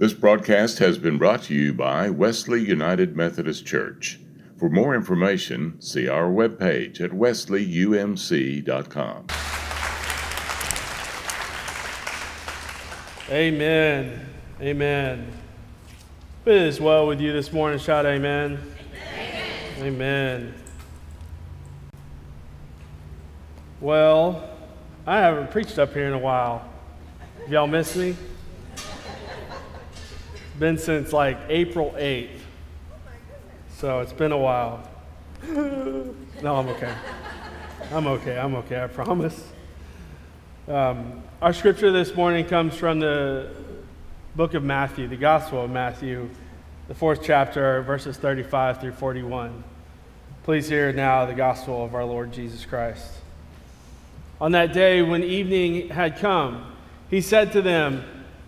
This broadcast has been brought to you by Wesley United Methodist Church. For more information, see our webpage at wesleyumc.com. Amen. Amen. It is well with you this morning. Shout amen. Amen. amen. Well, I haven't preached up here in a while. Y'all missed me? Been since like April 8th. So it's been a while. no, I'm okay. I'm okay. I'm okay. I promise. Um, our scripture this morning comes from the book of Matthew, the Gospel of Matthew, the fourth chapter, verses 35 through 41. Please hear now the gospel of our Lord Jesus Christ. On that day, when evening had come, he said to them,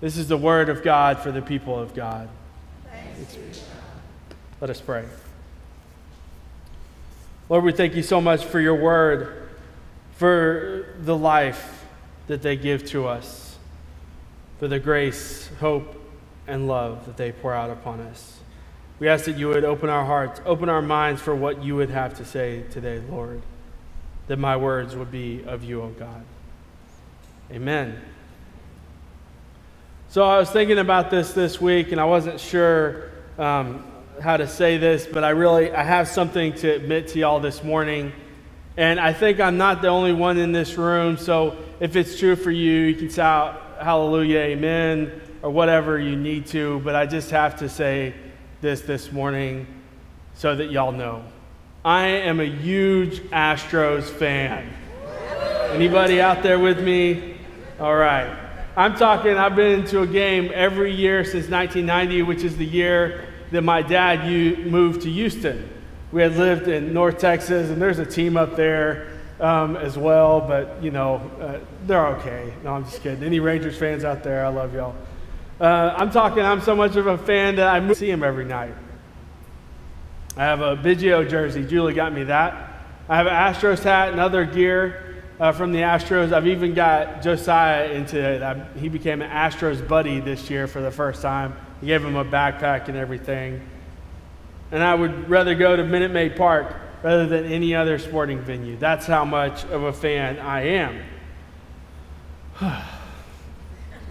This is the word of God for the people of God. Let us pray. Lord, we thank you so much for your word, for the life that they give to us, for the grace, hope, and love that they pour out upon us. We ask that you would open our hearts, open our minds for what you would have to say today, Lord, that my words would be of you, O God. Amen. So I was thinking about this this week, and I wasn't sure um, how to say this, but I really I have something to admit to y'all this morning, and I think I'm not the only one in this room. So if it's true for you, you can shout Hallelujah, Amen, or whatever you need to. But I just have to say this this morning so that y'all know. I am a huge Astros fan. Anybody out there with me? All right. I'm talking, I've been to a game every year since 1990, which is the year that my dad moved to Houston. We had lived in North Texas, and there's a team up there um, as well, but you know, uh, they're okay. No, I'm just kidding. Any Rangers fans out there, I love y'all. Uh, I'm talking, I'm so much of a fan that I see him every night. I have a Biggio jersey. Julie got me that. I have an Astros hat and other gear uh, from the Astros. I've even got Josiah into it. I, he became an Astros buddy this year for the first time. He gave him a backpack and everything. And I would rather go to Minute Maid Park rather than any other sporting venue. That's how much of a fan I am.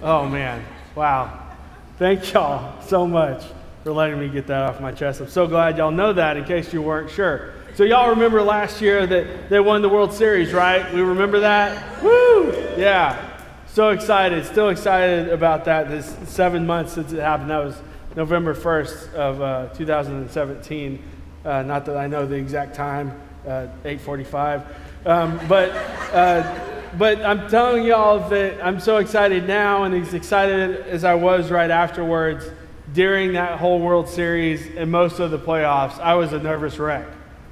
oh, man. Wow. Thank y'all so much for letting me get that off my chest. I'm so glad y'all know that in case you weren't sure. So, y'all remember last year that they won the World Series, right? We remember that? Woo! Yeah. So excited. Still excited about that. This seven months since it happened. That was November 1st of uh, 2017. Uh, not that I know the exact time, uh, 8:45. Um, but uh, but I'm telling y'all that I'm so excited now, and as excited as I was right afterwards during that whole World Series and most of the playoffs. I was a nervous wreck.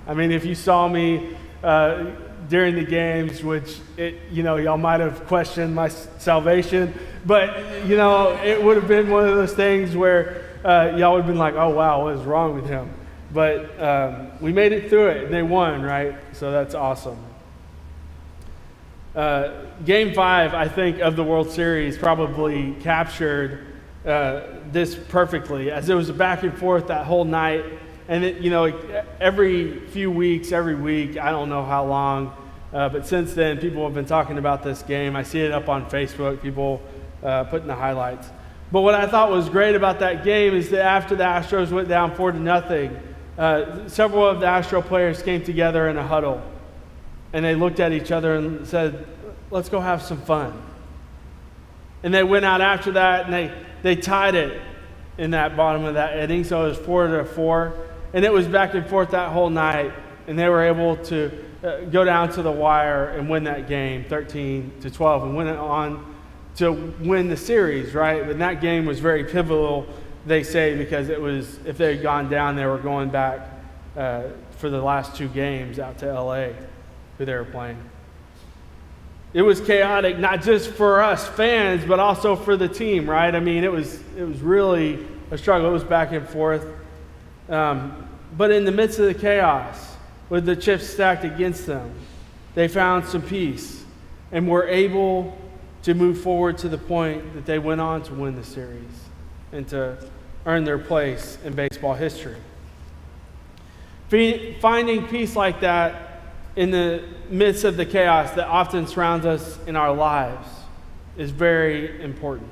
I mean, if you saw me uh, during the games, which it, you know y'all might have questioned my salvation, but you know it would have been one of those things where uh, y'all would have been like, "Oh wow, what is wrong with him?" But um, we made it through it, they won, right? So that's awesome. Uh, game five, I think, of the World Series probably captured uh, this perfectly, as it was a back and forth that whole night. And it, you know, every few weeks, every week, I don't know how long, uh, but since then, people have been talking about this game. I see it up on Facebook, people uh, putting the highlights. But what I thought was great about that game is that after the Astros went down four to nothing, uh, several of the Astro players came together in a huddle, and they looked at each other and said, "Let's go have some fun." And they went out after that, and they they tied it in that bottom of that inning, so it was four to four, and it was back and forth that whole night, and they were able to uh, go down to the wire and win that game, 13 to 12, and went on to win the series, right? And that game was very pivotal, they say, because it was, if they had gone down, they were going back uh, for the last two games out to LA, who they were playing. It was chaotic, not just for us fans, but also for the team, right? I mean, it was, it was really a struggle. It was back and forth. Um, but in the midst of the chaos, with the chips stacked against them, they found some peace and were able to move forward to the point that they went on to win the series and to earn their place in baseball history. Finding peace like that in the midst of the chaos that often surrounds us in our lives is very important.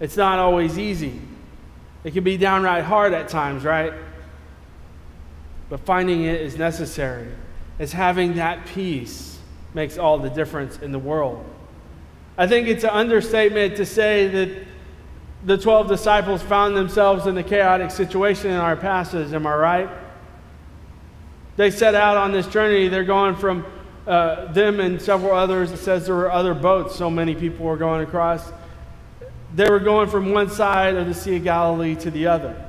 It's not always easy. It can be downright hard at times, right? But finding it is necessary. As having that peace makes all the difference in the world. I think it's an understatement to say that the 12 disciples found themselves in a chaotic situation in our passage. Am I right? They set out on this journey. They're going from uh, them and several others. It says there were other boats, so many people were going across. They were going from one side of the Sea of Galilee to the other.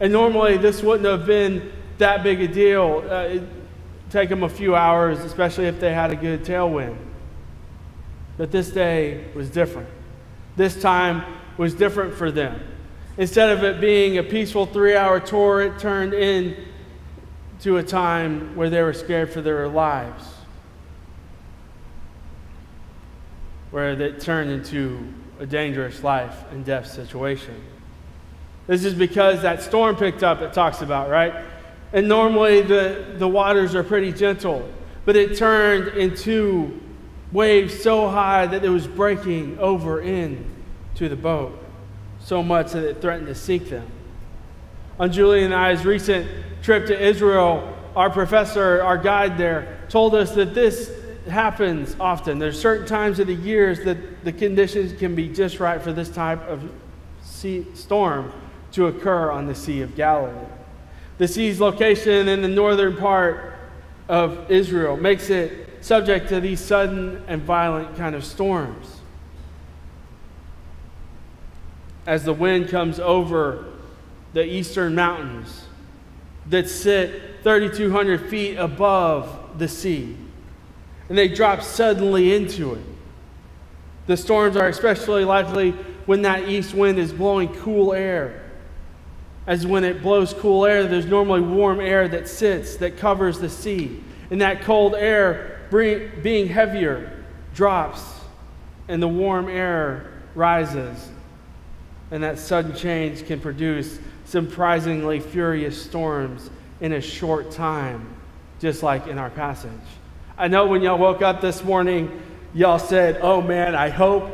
And normally, this wouldn't have been that big a deal. Uh, it'd take them a few hours, especially if they had a good tailwind. But this day was different. This time was different for them. Instead of it being a peaceful three hour tour, it turned into a time where they were scared for their lives, where it turned into a dangerous life and death situation. This is because that storm picked up, it talks about, right? And normally the, the waters are pretty gentle, but it turned into waves so high that it was breaking over in to the boat, so much that it threatened to sink them. On Julie and I's recent trip to Israel, our professor, our guide there, told us that this happens often. There's certain times of the years that the conditions can be just right for this type of sea storm to occur on the Sea of Galilee. The sea's location in the northern part of Israel makes it subject to these sudden and violent kind of storms. As the wind comes over the eastern mountains that sit 3,200 feet above the sea, and they drop suddenly into it. The storms are especially likely when that east wind is blowing cool air. As when it blows cool air, there's normally warm air that sits, that covers the sea. And that cold air being heavier drops and the warm air rises. And that sudden change can produce surprisingly furious storms in a short time, just like in our passage. I know when y'all woke up this morning, y'all said, Oh man, I hope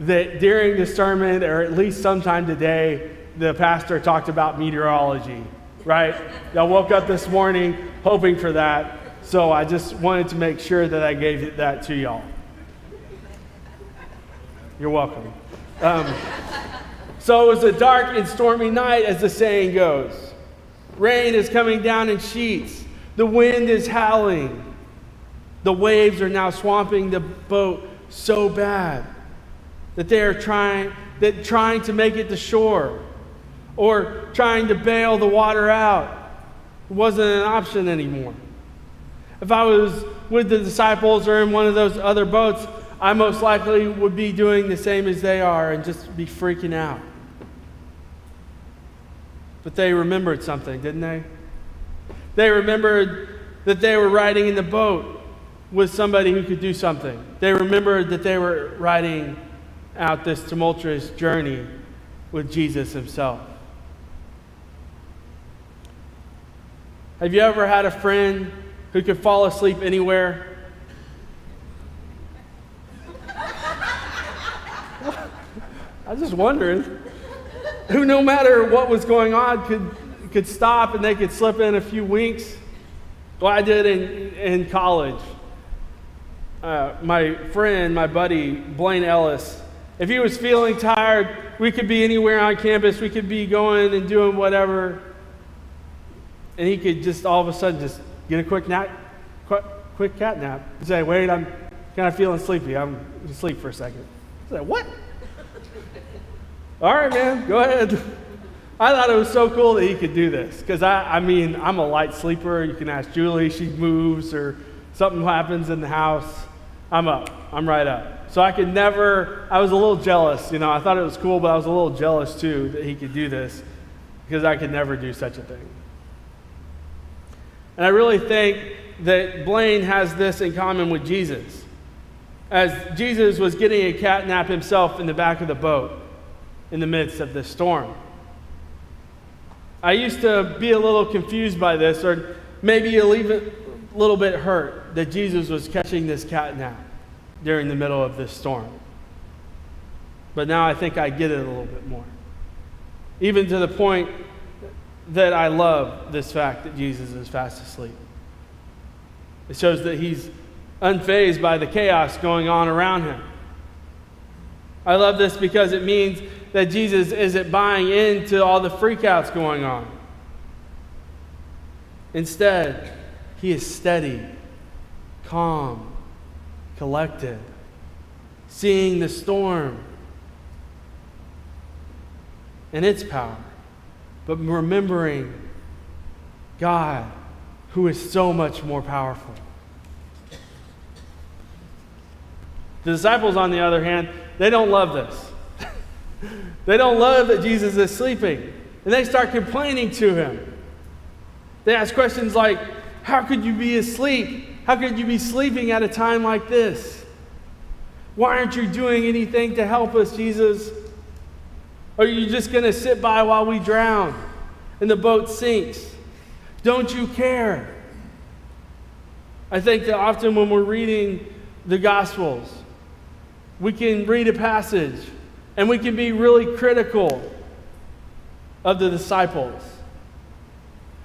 that during the sermon, or at least sometime today, the pastor talked about meteorology, right? Y'all woke up this morning hoping for that. So I just wanted to make sure that I gave that to y'all. You're welcome. Um, so it was a dark and stormy night, as the saying goes. Rain is coming down in sheets. The wind is howling. The waves are now swamping the boat so bad that they are trying, that trying to make it to shore or trying to bail the water out wasn't an option anymore. If I was with the disciples or in one of those other boats, I most likely would be doing the same as they are and just be freaking out. But they remembered something, didn't they? They remembered that they were riding in the boat with somebody who could do something. They remembered that they were riding out this tumultuous journey with Jesus himself. Have you ever had a friend who could fall asleep anywhere. I was just wondering who, no matter what was going on, could, could stop and they could slip in a few winks. Well, I did in, in college. Uh, my friend, my buddy, Blaine Ellis, if he was feeling tired, we could be anywhere on campus. We could be going and doing whatever. And he could just all of a sudden just get a quick nap, quick, quick cat nap. And say, wait, I'm kind of feeling sleepy. I'm to sleep for a second. I said, what? all right, man, go ahead. I thought it was so cool that he could do this because I, I mean, I'm a light sleeper. You can ask Julie, she moves or something happens in the house. I'm up, I'm right up. So I could never, I was a little jealous. You know, I thought it was cool, but I was a little jealous too that he could do this because I could never do such a thing. And I really think that Blaine has this in common with Jesus. As Jesus was getting a cat nap himself in the back of the boat in the midst of this storm. I used to be a little confused by this, or maybe a little bit hurt that Jesus was catching this cat nap during the middle of this storm. But now I think I get it a little bit more. Even to the point that I love this fact that Jesus is fast asleep. It shows that he's unfazed by the chaos going on around him. I love this because it means that Jesus isn't buying into all the freakouts going on. Instead, he is steady, calm, collected, seeing the storm and its power, but remembering God, who is so much more powerful. The disciples, on the other hand, they don't love this. they don't love that Jesus is sleeping. And they start complaining to him. They ask questions like, How could you be asleep? How could you be sleeping at a time like this? Why aren't you doing anything to help us, Jesus? Are you just going to sit by while we drown and the boat sinks? Don't you care? I think that often when we're reading the Gospels, we can read a passage and we can be really critical of the disciples.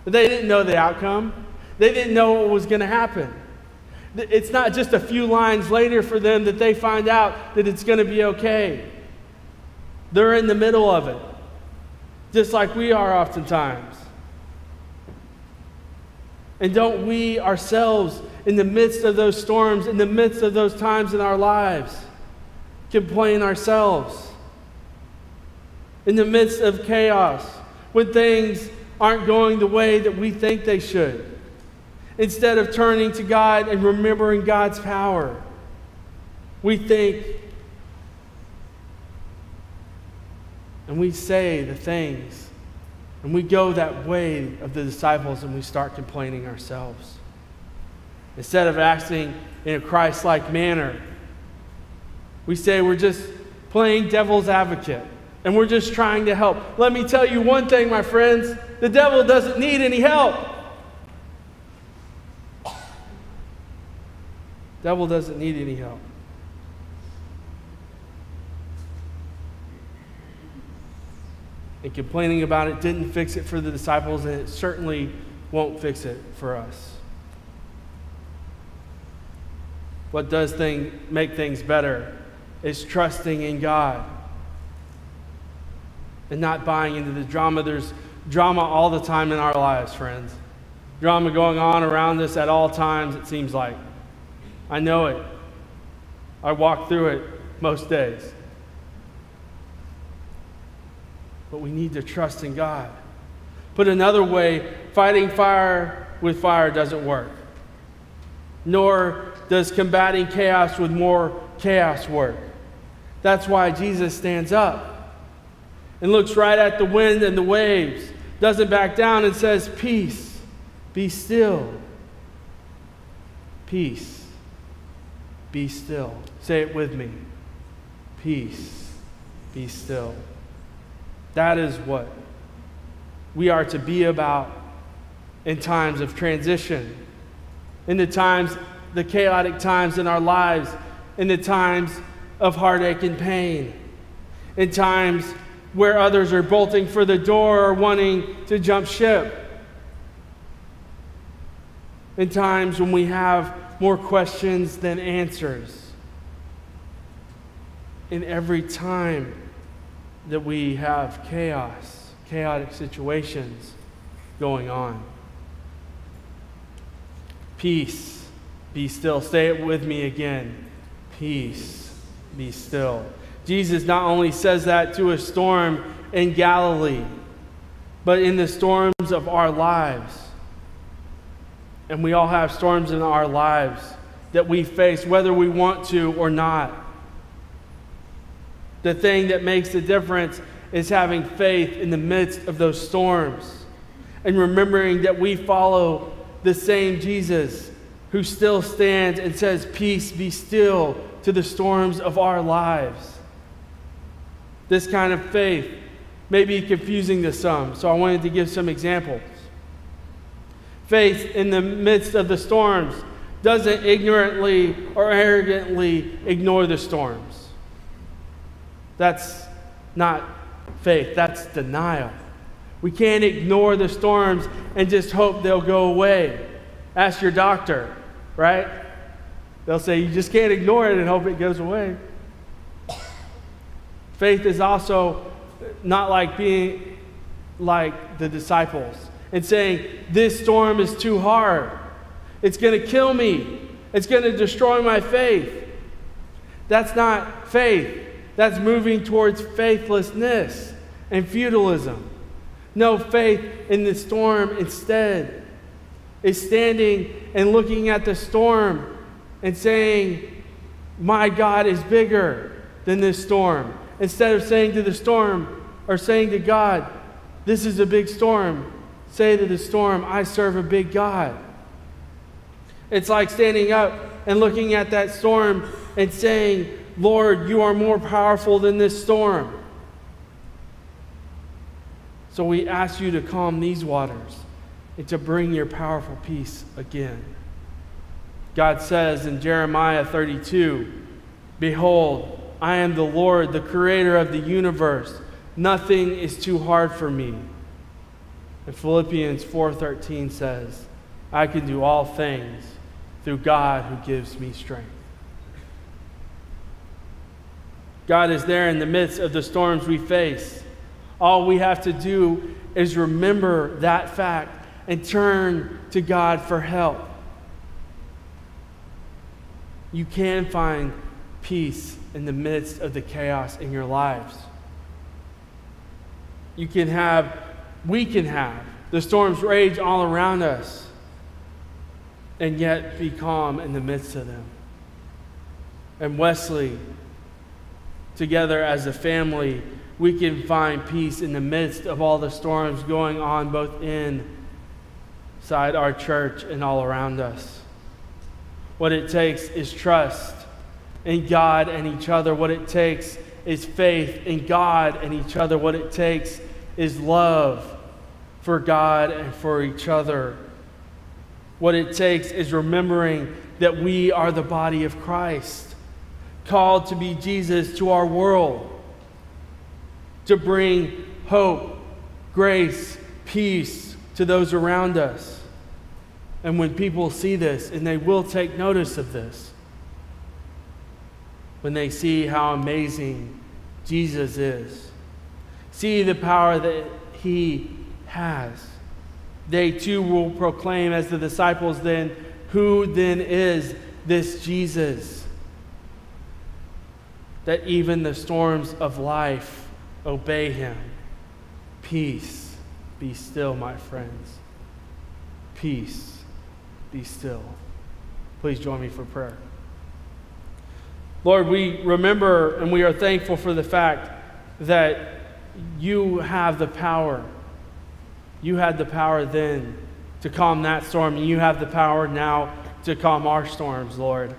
They didn't know the outcome, they didn't know what was going to happen. It's not just a few lines later for them that they find out that it's going to be okay. They're in the middle of it, just like we are oftentimes. And don't we ourselves, in the midst of those storms, in the midst of those times in our lives, complain ourselves? in the midst of chaos, when things aren't going the way that we think they should. Instead of turning to God and remembering God's power, we think and we say the things and we go that way of the disciples and we start complaining ourselves. Instead of acting in a Christ like manner, we say we're just playing devil's advocate and we're just trying to help. Let me tell you one thing, my friends the devil doesn't need any help. Devil doesn't need any help. And complaining about it didn't fix it for the disciples, and it certainly won't fix it for us. What does thing, make things better is trusting in God and not buying into the drama. There's drama all the time in our lives, friends. Drama going on around us at all times, it seems like. I know it. I walk through it most days. But we need to trust in God. Put another way, fighting fire with fire doesn't work. Nor does combating chaos with more chaos work. That's why Jesus stands up and looks right at the wind and the waves, doesn't back down and says, Peace, be still. Peace, be still. Say it with me. Peace, be still. That is what we are to be about in times of transition, in the times, the chaotic times in our lives, in the times of heartache and pain in times where others are bolting for the door or wanting to jump ship, in times when we have more questions than answers, in every time that we have chaos, chaotic situations going on. Peace, be still. Say it with me again. Peace, be still. Jesus not only says that to a storm in Galilee, but in the storms of our lives. And we all have storms in our lives that we face, whether we want to or not. The thing that makes the difference is having faith in the midst of those storms and remembering that we follow the same Jesus who still stands and says, Peace be still to the storms of our lives. This kind of faith may be confusing to some, so I wanted to give some examples. Faith in the midst of the storms doesn't ignorantly or arrogantly ignore the storms. That's not faith, that's denial. We can't ignore the storms and just hope they'll go away. Ask your doctor, right? They'll say you just can't ignore it and hope it goes away. Faith is also not like being like the disciples and saying, This storm is too hard. It's going to kill me. It's going to destroy my faith. That's not faith. That's moving towards faithlessness and fatalism. No faith in the storm instead is standing and looking at the storm and saying, My God is bigger than this storm. Instead of saying to the storm or saying to God, This is a big storm, say to the storm, I serve a big God. It's like standing up and looking at that storm and saying, Lord, you are more powerful than this storm. So we ask you to calm these waters and to bring your powerful peace again. God says in Jeremiah 32 Behold, I am the Lord, the creator of the universe. Nothing is too hard for me. And Philippians 4:13 says, I can do all things through God who gives me strength. God is there in the midst of the storms we face. All we have to do is remember that fact and turn to God for help. You can find peace in the midst of the chaos in your lives. You can have, we can have, the storms rage all around us and yet be calm in the midst of them. And Wesley, together as a family, we can find peace in the midst of all the storms going on both inside our church and all around us. What it takes is trust in God and each other. What it takes is faith in God and each other. What it takes is love for God and for each other. What it takes is remembering that we are the body of Christ, called to be Jesus to our world, to bring hope, grace, peace to those around us. And when people see this, and they will take notice of this, when they see how amazing Jesus is, see the power that he has they too will proclaim as the disciples then, who then is this Jesus? That even the storms of life obey him. Peace, be still, my friends. Peace, be still. Please join me for prayer. Lord, we remember and we are thankful for the fact that you have the power you had the power then to calm that storm, and you have the power now to calm our storms, Lord.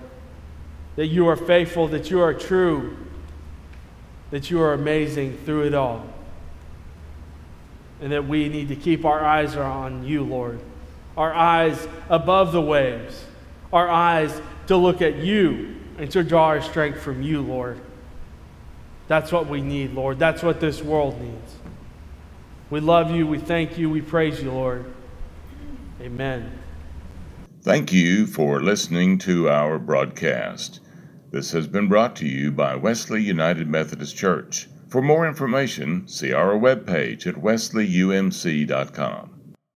That you are faithful, that you are true, that you are amazing through it all. And that we need to keep our eyes on you, Lord. Our eyes above the waves, our eyes to look at you and to draw our strength from you, Lord. That's what we need, Lord. That's what this world needs. We love you. We thank you. We praise you, Lord. Amen. Thank you for listening to our broadcast. This has been brought to you by Wesley United Methodist Church. For more information, see our webpage at wesleyumc.com.